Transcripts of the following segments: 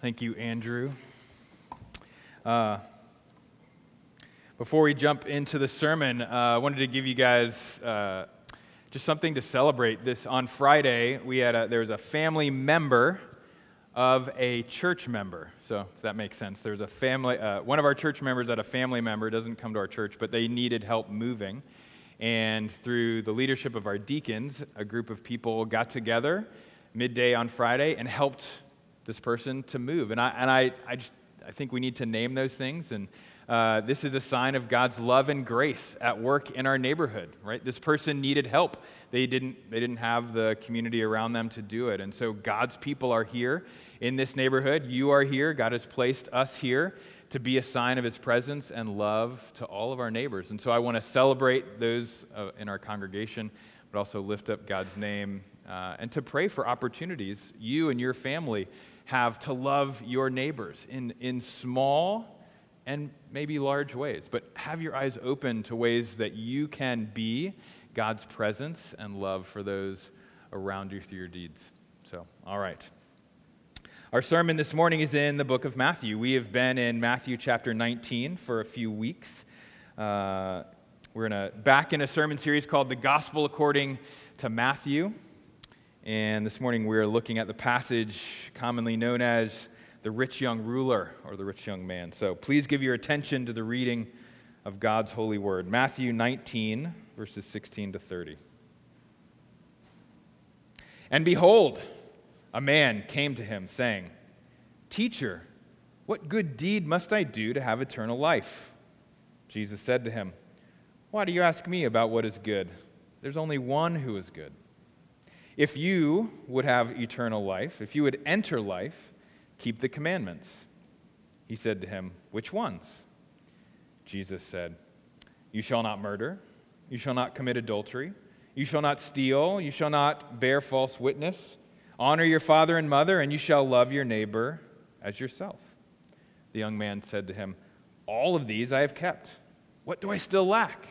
Thank you, Andrew. Uh, before we jump into the sermon, uh, I wanted to give you guys uh, just something to celebrate. This on Friday, we had a, there was a family member of a church member. So if that makes sense, there's a family. Uh, one of our church members had a family member doesn't come to our church, but they needed help moving, and through the leadership of our deacons, a group of people got together midday on Friday and helped this person to move. And I, and I, I, just, I think we need to name those things. And uh, this is a sign of God's love and grace at work in our neighborhood, right? This person needed help. They didn't, they didn't have the community around them to do it. And so God's people are here in this neighborhood. You are here. God has placed us here to be a sign of his presence and love to all of our neighbors. And so I want to celebrate those uh, in our congregation, but also lift up God's name uh, and to pray for opportunities you and your family have to love your neighbors in, in small and maybe large ways. But have your eyes open to ways that you can be God's presence and love for those around you through your deeds. So, all right. Our sermon this morning is in the book of Matthew. We have been in Matthew chapter 19 for a few weeks. Uh, we're in a, back in a sermon series called The Gospel According to Matthew. And this morning we are looking at the passage commonly known as the rich young ruler or the rich young man. So please give your attention to the reading of God's holy word Matthew 19, verses 16 to 30. And behold, a man came to him, saying, Teacher, what good deed must I do to have eternal life? Jesus said to him, Why do you ask me about what is good? There's only one who is good. If you would have eternal life, if you would enter life, keep the commandments. He said to him, Which ones? Jesus said, You shall not murder, you shall not commit adultery, you shall not steal, you shall not bear false witness, honor your father and mother, and you shall love your neighbor as yourself. The young man said to him, All of these I have kept. What do I still lack?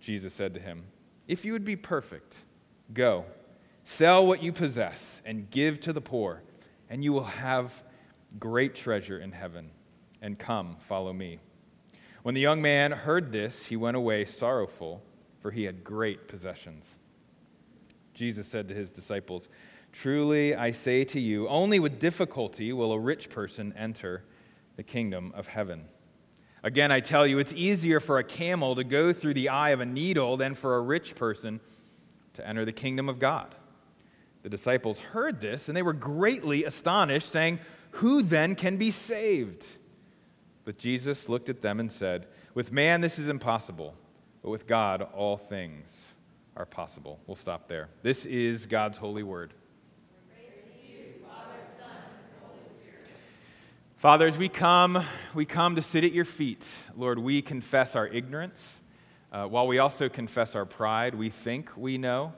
Jesus said to him, If you would be perfect, go Sell what you possess and give to the poor, and you will have great treasure in heaven. And come, follow me. When the young man heard this, he went away sorrowful, for he had great possessions. Jesus said to his disciples, Truly I say to you, only with difficulty will a rich person enter the kingdom of heaven. Again, I tell you, it's easier for a camel to go through the eye of a needle than for a rich person to enter the kingdom of God. The disciples heard this and they were greatly astonished, saying, Who then can be saved? But Jesus looked at them and said, With man this is impossible, but with God all things are possible. We'll stop there. This is God's holy word. Father, as we come, we come to sit at your feet. Lord, we confess our ignorance. Uh, while we also confess our pride, we think we know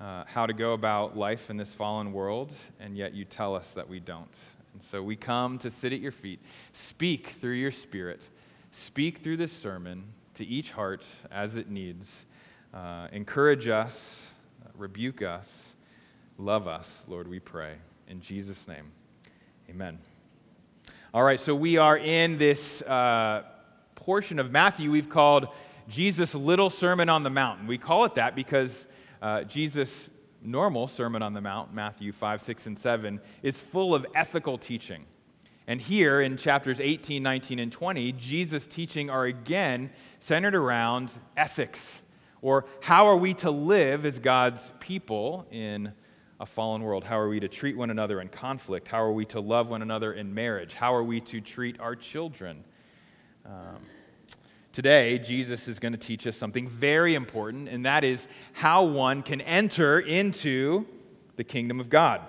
uh, how to go about life in this fallen world, and yet you tell us that we don't. And so we come to sit at your feet. Speak through your spirit. Speak through this sermon to each heart as it needs. Uh, encourage us, rebuke us, love us, Lord, we pray. In Jesus' name, amen. All right, so we are in this uh, portion of Matthew we've called Jesus' Little Sermon on the Mountain. We call it that because uh, Jesus' normal Sermon on the Mount, Matthew 5, 6, and 7, is full of ethical teaching. And here in chapters 18, 19, and 20, Jesus' teaching are again centered around ethics, or how are we to live as God's people in a fallen world? How are we to treat one another in conflict? How are we to love one another in marriage? How are we to treat our children? Um, Today, Jesus is going to teach us something very important, and that is how one can enter into the kingdom of God,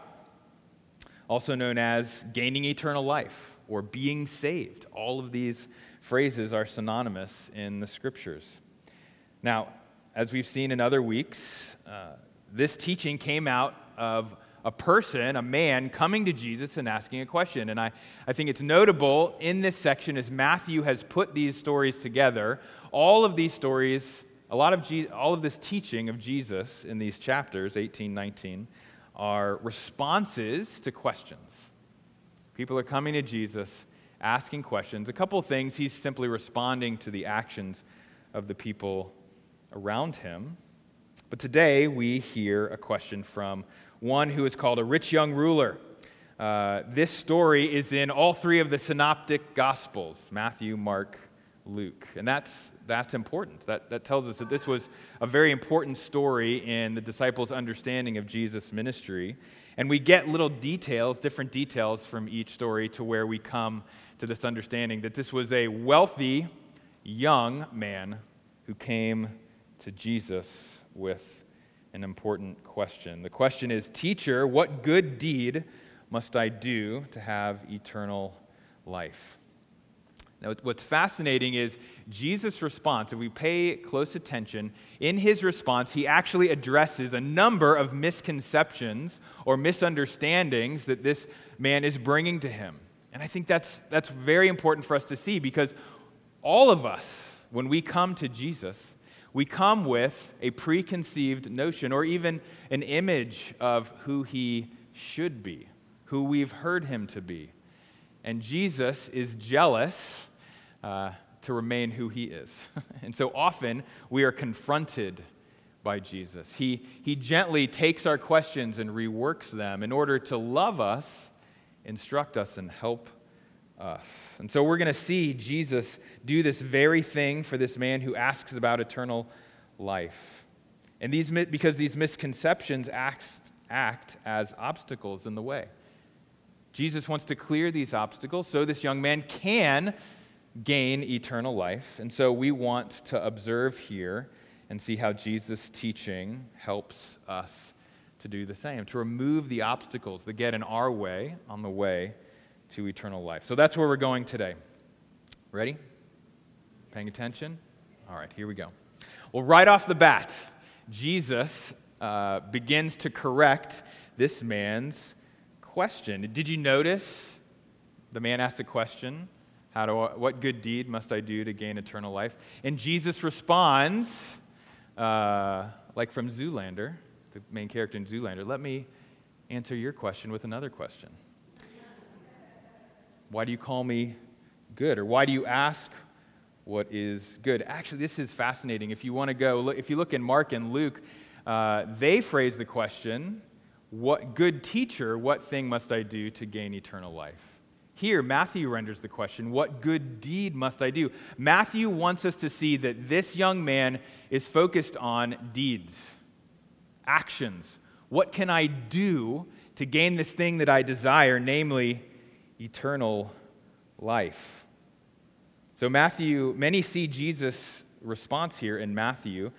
also known as gaining eternal life or being saved. All of these phrases are synonymous in the scriptures. Now, as we've seen in other weeks, uh, this teaching came out of a person, a man, coming to Jesus and asking a question. And I, I think it's notable in this section as Matthew has put these stories together. All of these stories, a lot of Je- all of this teaching of Jesus in these chapters, 18, 19, are responses to questions. People are coming to Jesus, asking questions. A couple of things, he's simply responding to the actions of the people around him. But today we hear a question from one who is called a rich young ruler. Uh, this story is in all three of the synoptic gospels Matthew, Mark, Luke. And that's, that's important. That, that tells us that this was a very important story in the disciples' understanding of Jesus' ministry. And we get little details, different details from each story to where we come to this understanding that this was a wealthy young man who came to Jesus with an important question. The question is Teacher, what good deed must I do to have eternal life? Now, what's fascinating is Jesus' response. If we pay close attention, in his response, he actually addresses a number of misconceptions or misunderstandings that this man is bringing to him. And I think that's, that's very important for us to see because all of us, when we come to Jesus, we come with a preconceived notion or even an image of who he should be, who we've heard him to be. And Jesus is jealous uh, to remain who he is. and so often we are confronted by Jesus. He, he gently takes our questions and reworks them in order to love us, instruct us, and help us. And so we're going to see Jesus do this very thing for this man who asks about eternal life. And these, because these misconceptions act, act as obstacles in the way. Jesus wants to clear these obstacles so this young man can gain eternal life. And so we want to observe here and see how Jesus' teaching helps us to do the same, to remove the obstacles that get in our way on the way to eternal life. So that's where we're going today. Ready? Paying attention? All right, here we go. Well, right off the bat, Jesus uh, begins to correct this man's question. Did you notice the man asked a question? How do I, what good deed must I do to gain eternal life? And Jesus responds, uh, like from Zoolander, the main character in Zoolander, let me answer your question with another question. Why do you call me good? Or why do you ask what is good? Actually, this is fascinating. If you want to go, if you look in Mark and Luke, uh, they phrase the question, what good teacher, what thing must I do to gain eternal life? Here, Matthew renders the question, What good deed must I do? Matthew wants us to see that this young man is focused on deeds, actions. What can I do to gain this thing that I desire, namely eternal life? So, Matthew, many see Jesus' response here in Matthew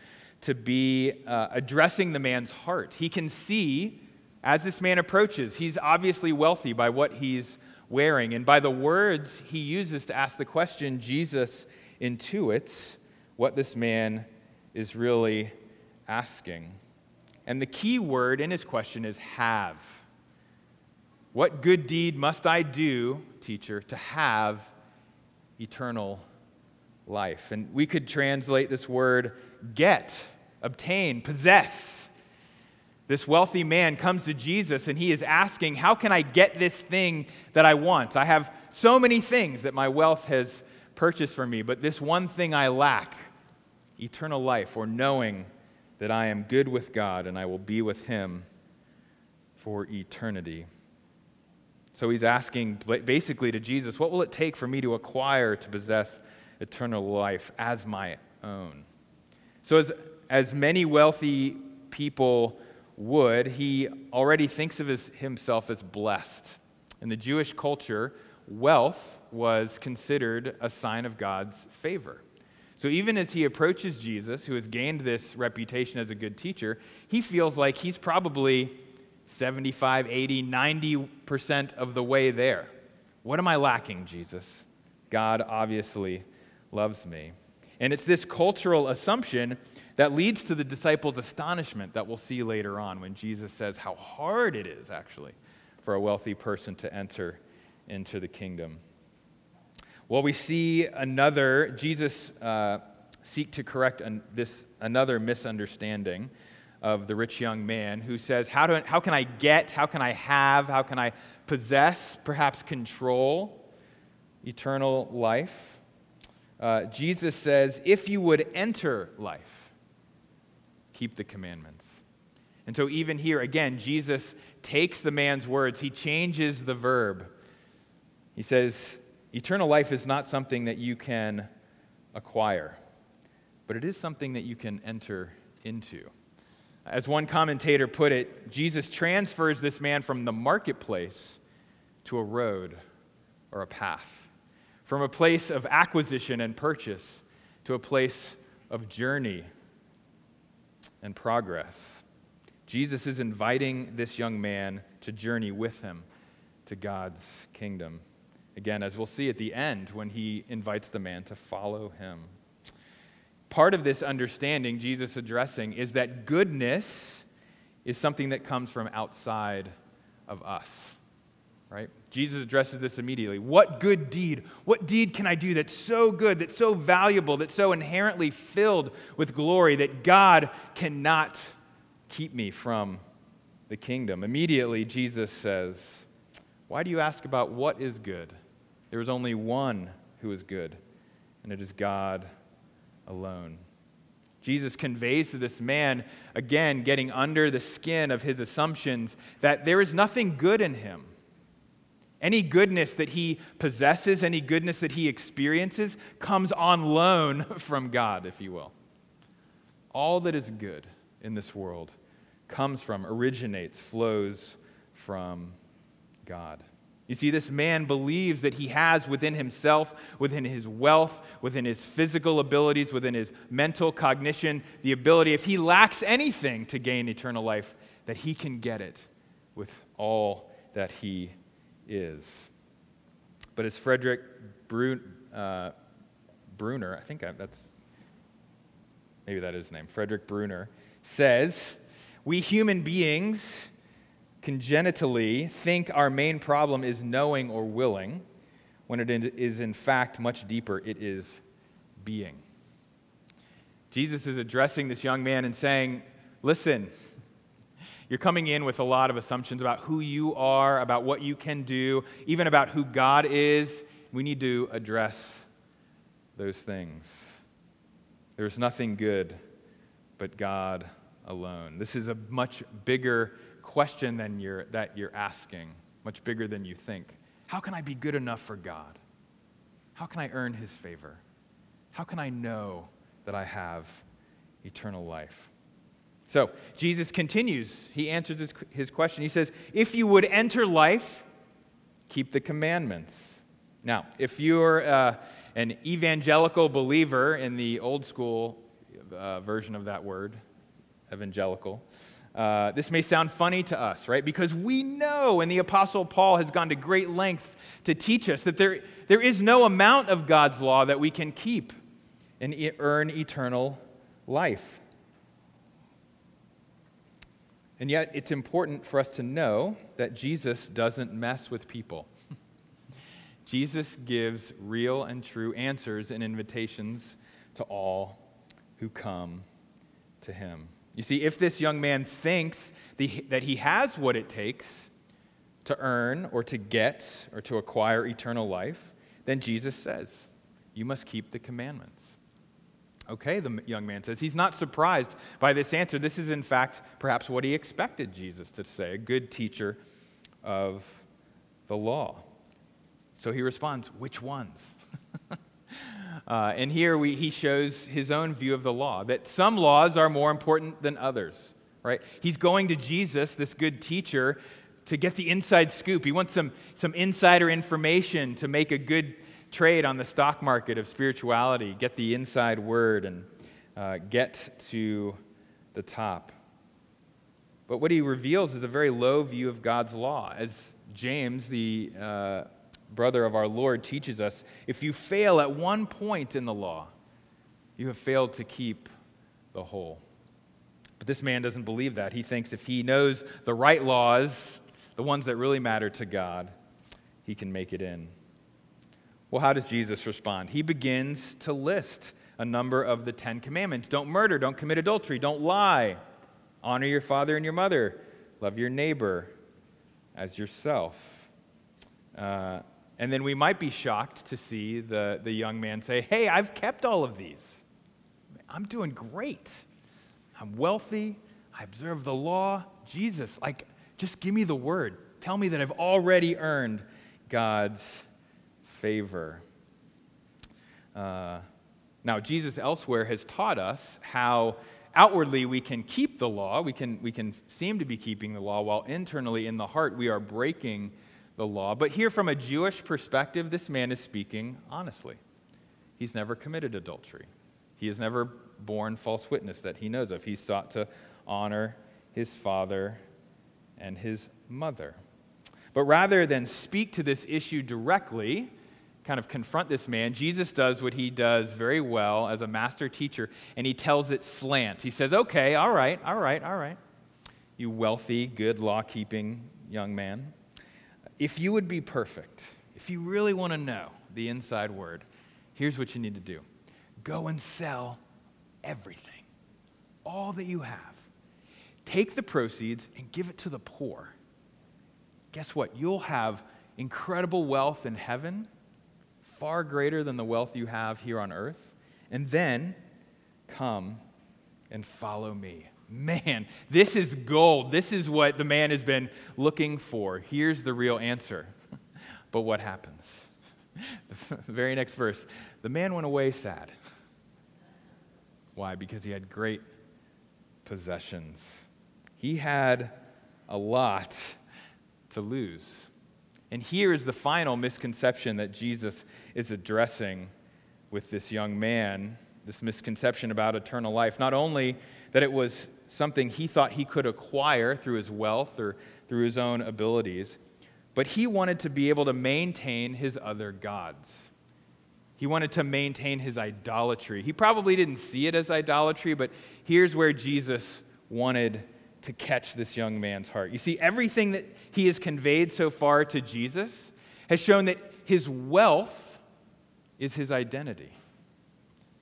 to be uh, addressing the man's heart. He can see as this man approaches, he's obviously wealthy by what he's wearing. And by the words he uses to ask the question, Jesus intuits what this man is really asking. And the key word in his question is have. What good deed must I do, teacher, to have eternal life? And we could translate this word get, obtain, possess this wealthy man comes to Jesus and he is asking, How can I get this thing that I want? I have so many things that my wealth has purchased for me, but this one thing I lack eternal life, or knowing that I am good with God and I will be with him for eternity. So he's asking basically to Jesus, What will it take for me to acquire, to possess eternal life as my own? So, as, as many wealthy people would, he already thinks of his, himself as blessed. In the Jewish culture, wealth was considered a sign of God's favor. So even as he approaches Jesus, who has gained this reputation as a good teacher, he feels like he's probably 75, 80, 90% of the way there. What am I lacking, Jesus? God obviously loves me. And it's this cultural assumption that leads to the disciples' astonishment that we'll see later on when Jesus says how hard it is, actually, for a wealthy person to enter into the kingdom. Well, we see another, Jesus uh, seek to correct an, this, another misunderstanding of the rich young man who says, How, do, how can I get, how can I have, how can I possess, perhaps control eternal life? Uh, Jesus says, If you would enter life, keep the commandments. And so, even here, again, Jesus takes the man's words, he changes the verb. He says, Eternal life is not something that you can acquire, but it is something that you can enter into. As one commentator put it, Jesus transfers this man from the marketplace to a road or a path, from a place of acquisition and purchase to a place of journey and progress. Jesus is inviting this young man to journey with him to God's kingdom. Again, as we'll see at the end when he invites the man to follow him. Part of this understanding Jesus addressing is that goodness is something that comes from outside of us. Right? Jesus addresses this immediately. What good deed, what deed can I do that's so good, that's so valuable, that's so inherently filled with glory that God cannot keep me from the kingdom. Immediately, Jesus says, Why do you ask about what is good? There is only one who is good, and it is God alone. Jesus conveys to this man, again, getting under the skin of his assumptions, that there is nothing good in him. Any goodness that he possesses, any goodness that he experiences, comes on loan from God, if you will. All that is good in this world comes from, originates, flows from God. You see, this man believes that he has within himself, within his wealth, within his physical abilities, within his mental cognition, the ability, if he lacks anything to gain eternal life, that he can get it with all that he is. But as Frederick Brun, uh, Bruner, I think I, that's maybe that is his name, Frederick Bruner, says, we human beings congenitally think our main problem is knowing or willing, when it is in fact much deeper, it is being. Jesus is addressing this young man and saying, Listen, you're coming in with a lot of assumptions about who you are, about what you can do, even about who God is. We need to address those things. There's nothing good but God alone. This is a much bigger question than you're, that you're asking, much bigger than you think. How can I be good enough for God? How can I earn his favor? How can I know that I have eternal life? So, Jesus continues. He answers his, his question. He says, If you would enter life, keep the commandments. Now, if you're uh, an evangelical believer in the old school uh, version of that word, evangelical. Uh, this may sound funny to us, right? Because we know, and the Apostle Paul has gone to great lengths to teach us, that there, there is no amount of God's law that we can keep and earn eternal life. And yet, it's important for us to know that Jesus doesn't mess with people. Jesus gives real and true answers and invitations to all who come to him. You see, if this young man thinks that he has what it takes to earn or to get or to acquire eternal life, then Jesus says, You must keep the commandments. Okay, the young man says. He's not surprised by this answer. This is, in fact, perhaps what he expected Jesus to say a good teacher of the law. So he responds, Which ones? Uh, and here we, he shows his own view of the law that some laws are more important than others, right? He's going to Jesus, this good teacher, to get the inside scoop. He wants some, some insider information to make a good trade on the stock market of spirituality, get the inside word, and uh, get to the top. But what he reveals is a very low view of God's law. As James, the uh, brother of our Lord, teaches us if you fail at one point in the law, you have failed to keep the whole. But this man doesn't believe that. He thinks if he knows the right laws, the ones that really matter to God, he can make it in. Well, how does Jesus respond? He begins to list a number of the Ten Commandments don't murder, don't commit adultery, don't lie, Honor your father and your mother. Love your neighbor as yourself. Uh, and then we might be shocked to see the, the young man say, Hey, I've kept all of these. I'm doing great. I'm wealthy. I observe the law. Jesus, like, just give me the word. Tell me that I've already earned God's favor. Uh, now, Jesus elsewhere has taught us how outwardly we can keep the law, we can, we can seem to be keeping the law, while internally in the heart we are breaking the law. But here, from a Jewish perspective, this man is speaking honestly. He's never committed adultery, he has never borne false witness that he knows of. He sought to honor his father and his mother. But rather than speak to this issue directly, kind of confront this man, Jesus does what he does very well as a master teacher, and he tells it slant. He says, Okay, all right, all right, all right. You wealthy, good law keeping young man. If you would be perfect, if you really want to know the inside word, here's what you need to do go and sell everything, all that you have. Take the proceeds and give it to the poor. Guess what? You'll have incredible wealth in heaven far greater than the wealth you have here on earth. And then come and follow me. Man, this is gold. This is what the man has been looking for. Here's the real answer. but what happens? The very next verse the man went away sad. Why? Because he had great possessions. He had a lot to lose. And here is the final misconception that Jesus is addressing with this young man this misconception about eternal life. Not only that it was something he thought he could acquire through his wealth or through his own abilities, but he wanted to be able to maintain his other gods. He wanted to maintain his idolatry. He probably didn't see it as idolatry, but here's where Jesus wanted to catch this young man's heart. You see, everything that he has conveyed so far to Jesus has shown that his wealth is his identity.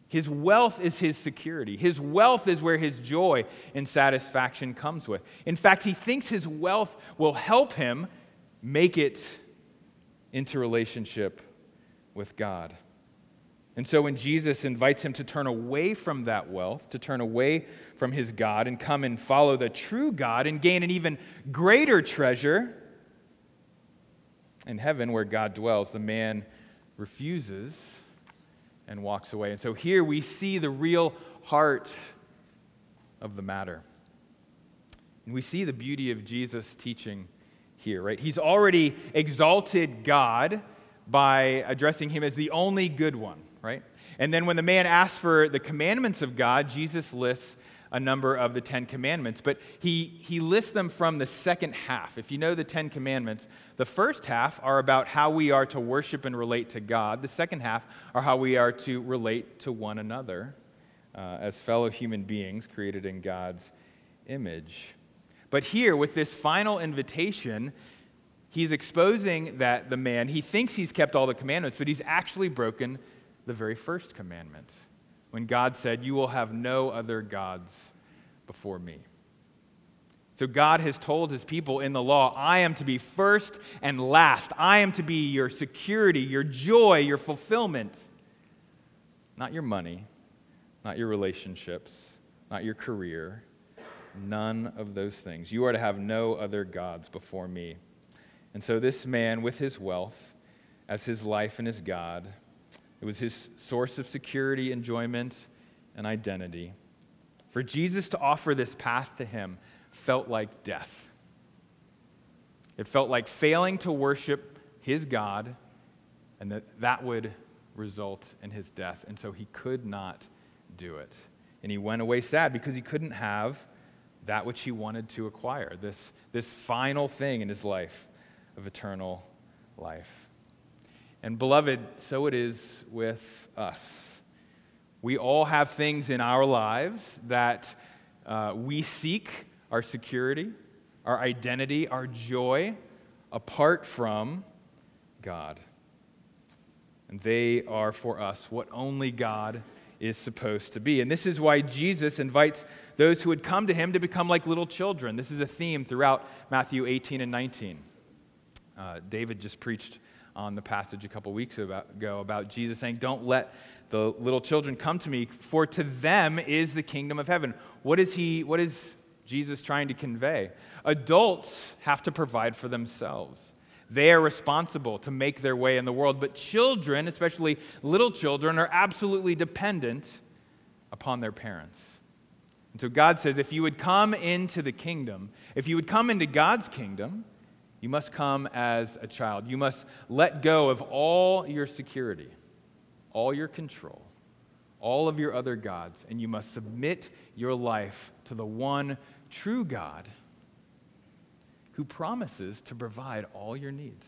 His wealth is his security. His wealth is where his joy and satisfaction comes with. In fact, he thinks his wealth will help him make it into relationship with God. And so when Jesus invites him to turn away from that wealth, to turn away from his God and come and follow the true God and gain an even greater treasure in heaven where God dwells, the man refuses and walks away. And so here we see the real heart of the matter. And we see the beauty of Jesus' teaching here, right? He's already exalted God by addressing him as the only good one right? And then when the man asks for the commandments of God, Jesus lists a number of the Ten Commandments, but he, he lists them from the second half. If you know the Ten Commandments, the first half are about how we are to worship and relate to God, the second half are how we are to relate to one another uh, as fellow human beings created in God's image. But here, with this final invitation, he's exposing that the man, he thinks he's kept all the commandments, but he's actually broken the very first commandment when God said, You will have no other gods before me. So God has told his people in the law, I am to be first and last. I am to be your security, your joy, your fulfillment. Not your money, not your relationships, not your career. None of those things. You are to have no other gods before me. And so this man, with his wealth as his life and his God, it was his source of security, enjoyment, and identity. For Jesus to offer this path to him felt like death. It felt like failing to worship his God, and that that would result in his death. And so he could not do it. And he went away sad because he couldn't have that which he wanted to acquire, this, this final thing in his life of eternal life. And beloved, so it is with us. We all have things in our lives that uh, we seek our security, our identity, our joy apart from God. And they are for us what only God is supposed to be. And this is why Jesus invites those who would come to him to become like little children. This is a theme throughout Matthew 18 and 19. Uh, David just preached on the passage a couple weeks ago about Jesus saying, Don't let the little children come to me, for to them is the kingdom of heaven. What is he, what is Jesus trying to convey? Adults have to provide for themselves. They are responsible to make their way in the world, but children, especially little children, are absolutely dependent upon their parents. And so God says if you would come into the kingdom, if you would come into God's kingdom, you must come as a child. You must let go of all your security, all your control, all of your other gods, and you must submit your life to the one true God who promises to provide all your needs.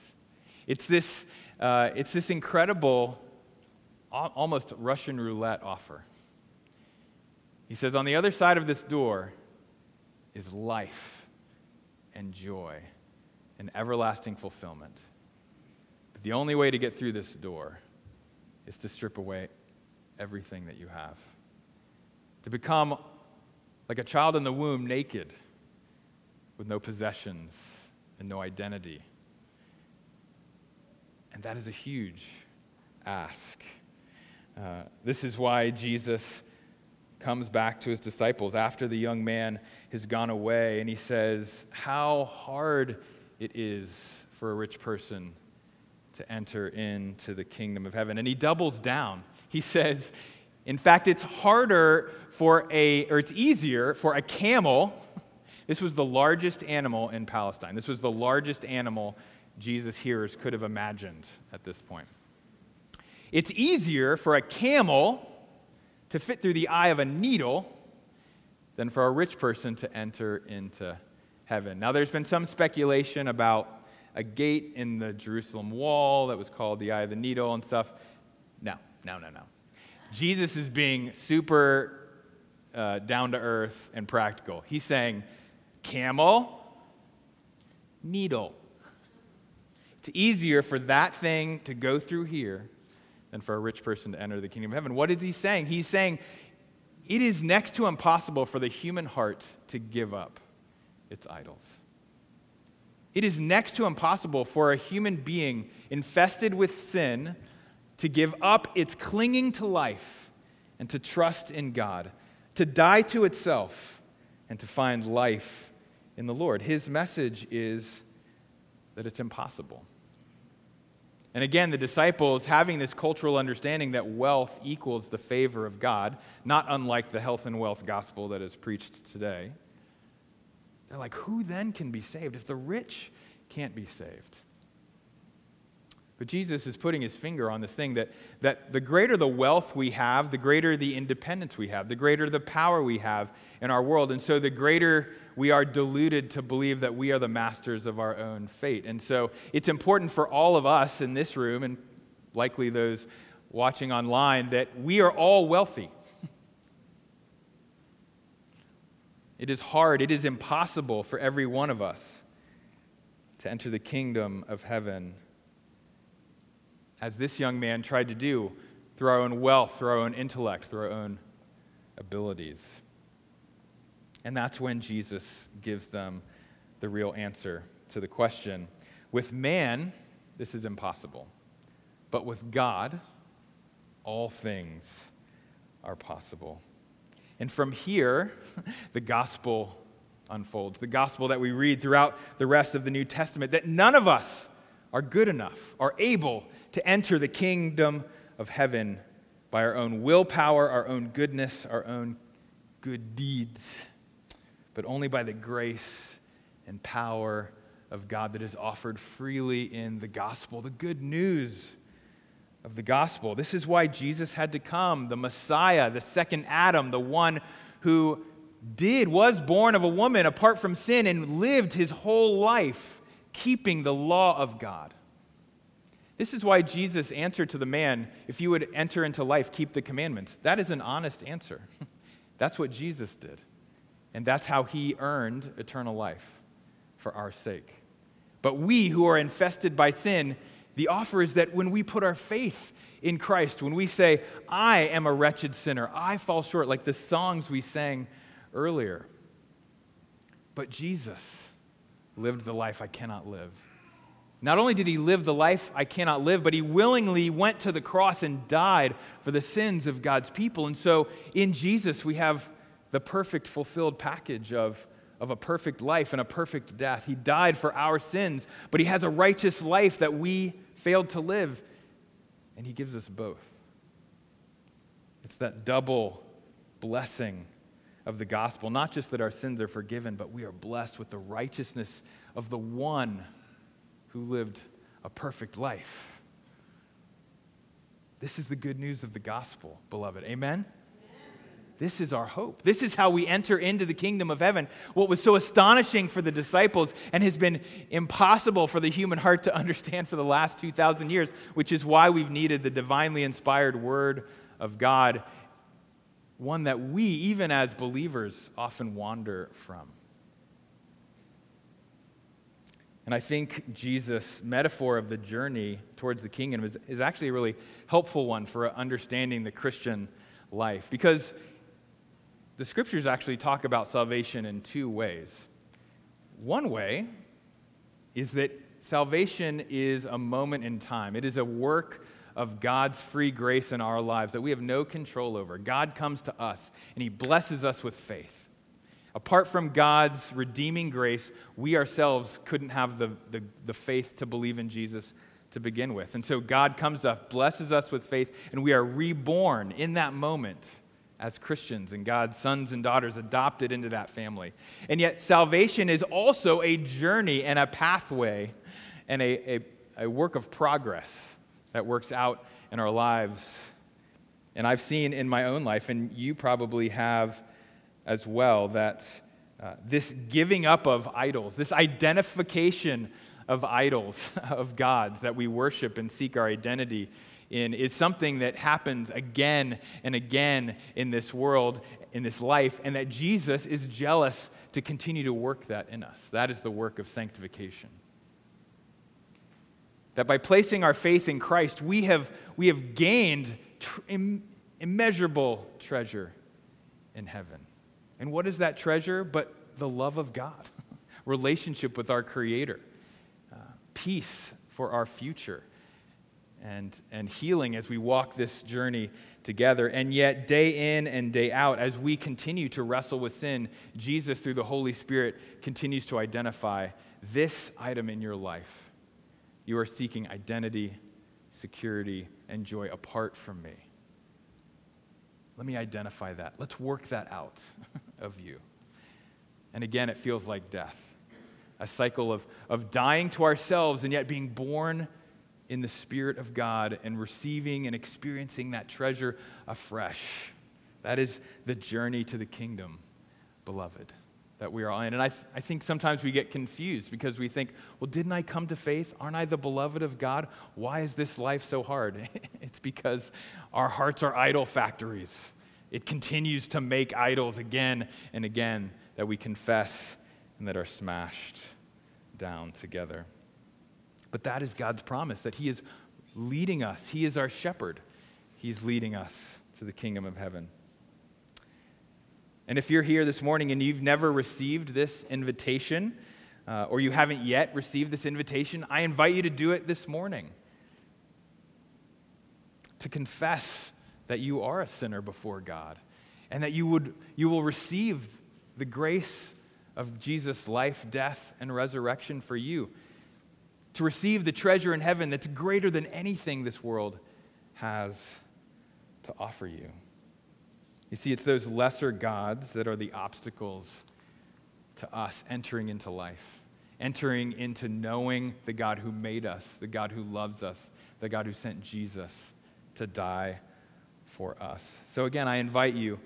It's this, uh, it's this incredible, almost Russian roulette offer. He says, On the other side of this door is life and joy and everlasting fulfillment. But the only way to get through this door is to strip away everything that you have, to become like a child in the womb, naked, with no possessions and no identity. And that is a huge ask. Uh, this is why Jesus comes back to his disciples after the young man has gone away and he says, How hard it is for a rich person to enter into the kingdom of heaven. And he doubles down. He says, In fact, it's harder for a, or it's easier for a camel. This was the largest animal in Palestine. This was the largest animal Jesus' hearers could have imagined at this point. It's easier for a camel to fit through the eye of a needle than for a rich person to enter into heaven. Now, there's been some speculation about a gate in the Jerusalem wall that was called the eye of the needle and stuff. No, no, no, no. Jesus is being super uh, down to earth and practical. He's saying, camel, needle. It's easier for that thing to go through here than for a rich person to enter the kingdom of heaven. What is he saying? He's saying it is next to impossible for the human heart to give up its idols. It is next to impossible for a human being infested with sin to give up its clinging to life and to trust in God to die to itself and to find life in the Lord. His message is that it's impossible. And again, the disciples, having this cultural understanding that wealth equals the favor of God, not unlike the health and wealth gospel that is preached today, they're like, who then can be saved if the rich can't be saved? But Jesus is putting his finger on this thing that, that the greater the wealth we have, the greater the independence we have, the greater the power we have in our world. And so the greater we are deluded to believe that we are the masters of our own fate. And so it's important for all of us in this room, and likely those watching online, that we are all wealthy. It is hard, it is impossible for every one of us to enter the kingdom of heaven as this young man tried to do through our own wealth, through our own intellect, through our own abilities. And that's when Jesus gives them the real answer to the question. With man, this is impossible. But with God, all things are possible. And from here, the gospel unfolds. The gospel that we read throughout the rest of the New Testament that none of us are good enough, are able to enter the kingdom of heaven by our own willpower, our own goodness, our own good deeds, but only by the grace and power of God that is offered freely in the gospel, the good news of the gospel. This is why Jesus had to come, the Messiah, the second Adam, the one who did, was born of a woman apart from sin and lived his whole life keeping the law of God. This is why Jesus answered to the man, If you would enter into life, keep the commandments. That is an honest answer. that's what Jesus did. And that's how he earned eternal life for our sake. But we who are infested by sin, The offer is that when we put our faith in Christ, when we say, I am a wretched sinner, I fall short, like the songs we sang earlier. But Jesus lived the life I cannot live. Not only did he live the life I cannot live, but he willingly went to the cross and died for the sins of God's people. And so in Jesus, we have the perfect fulfilled package of, of a perfect life and a perfect death. He died for our sins, but he has a righteous life that we failed to live, and he gives us both. It's that double blessing of the gospel. Not just that our sins are forgiven, but we are blessed with the righteousness of the one who lived a perfect life. This is the good news of the gospel, beloved. Amen? This is our hope. This is how we enter into the kingdom of heaven. What was so astonishing for the disciples and has been impossible for the human heart to understand for the last 2,000 years, which is why we've needed the divinely inspired word of God, one that we, even as believers, often wander from. And I think Jesus' metaphor of the journey towards the kingdom is, is actually a really helpful one for understanding the Christian life. Because the scriptures actually talk about salvation in two ways. One way is that salvation is a moment in time, it is a work of God's free grace in our lives that we have no control over. God comes to us and he blesses us with faith. Apart from God's redeeming grace, we ourselves couldn't have the, the, the, faith to believe in Jesus to begin with. And so God comes us, blesses us with faith, and we are reborn in that moment as Christians and God's sons and daughters adopted into that family. And yet, salvation is also a journey and a pathway and a, a, a, work of progress that works out in our lives. And I've seen in my own life, and you probably have as well, that uh, this giving up of idols, this identification of idols, of gods that we worship and seek our identity in is something that happens again and again in this world, in this life, and that Jesus is jealous to continue to work that in us. That is the work of sanctification. That by placing our faith in Christ, we have, we have gained tr- Im- immeasurable treasure in heaven. And what is that treasure but the love of God, relationship with our Creator, uh, peace for our future? And, and healing as we walk this journey together. And yet, day in and day out, as we continue to wrestle with sin, Jesus, through the Holy Spirit, continues to identify this item in your life. You are seeking identity, security, and joy apart from me. Let me identify that. Let's work that out of you. And again, it feels like death a cycle of, of dying to ourselves and yet being born in the Spirit of God and receiving and experiencing that treasure afresh. That is the journey to the kingdom, beloved, that we are on. And I, th- I think sometimes we get confused because we think, well, didn't I come to faith? Aren't I the beloved of God? Why is this life so hard? it's because our hearts are idol factories. It continues to make idols again and again that we confess and that are smashed down together. But that is God's promise that He is leading us. He is our shepherd. He's leading us to the kingdom of heaven. And if you're here this morning and you've never received this invitation, uh, or you haven't yet received this invitation, I invite you to do it this morning. To confess that you are a sinner before God and that you, would, you will receive the grace of Jesus' life, death, and resurrection for you to receive the treasure in heaven that's greater than anything this world has to offer you. You see, it's those lesser gods that are the obstacles to us entering into life, entering into knowing the God who made us, the God who loves us, the God who sent Jesus to die for us. So, again, I invite you,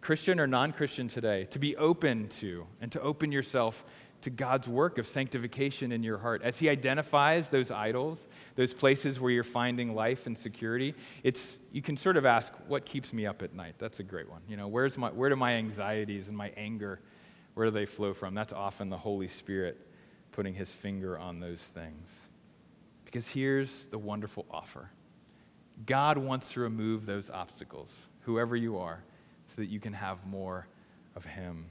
Christian or non Christian today, to be open to and to open yourself to God's work of sanctification in your heart. As He identifies those idols, those places where you're finding life and security, it's, you can sort of ask, what keeps me up at night? That's a great one. You know, where's my, where do my anxieties and my anger, where do they flow from? That's often the Holy Spirit putting His finger on those things. Because here's the wonderful offer God wants to remove those obstacles, whoever you are, so that you can have more of Him.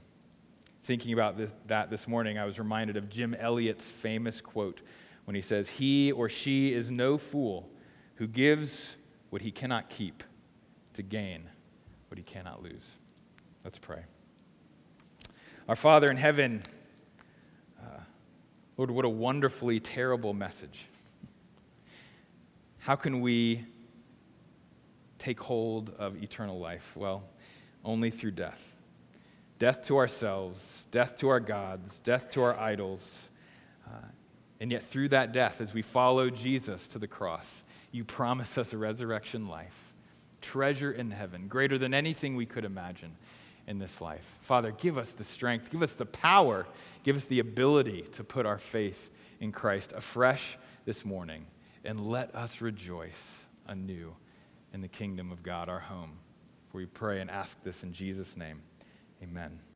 Thinking about this, that this morning, I was reminded of Jim Elliot's famous quote when he says, He or she is no fool who gives what he cannot keep to gain what he cannot lose. Let's pray. Our Father in heaven, uh, Lord, what a wonderfully terrible message. How can we take hold of eternal life? Well, only through death. Death to ourselves, death to our gods, death to our idols. Uh, and yet, through that death, as we follow Jesus to the cross, you promise us a resurrection life, treasure in heaven, greater than anything we could imagine in this life. Father, give us the strength, give us the power, give us the ability to put our faith in Christ afresh this morning, and let us rejoice anew in the kingdom of God, our home. For we pray and ask this in Jesus' name. Amen.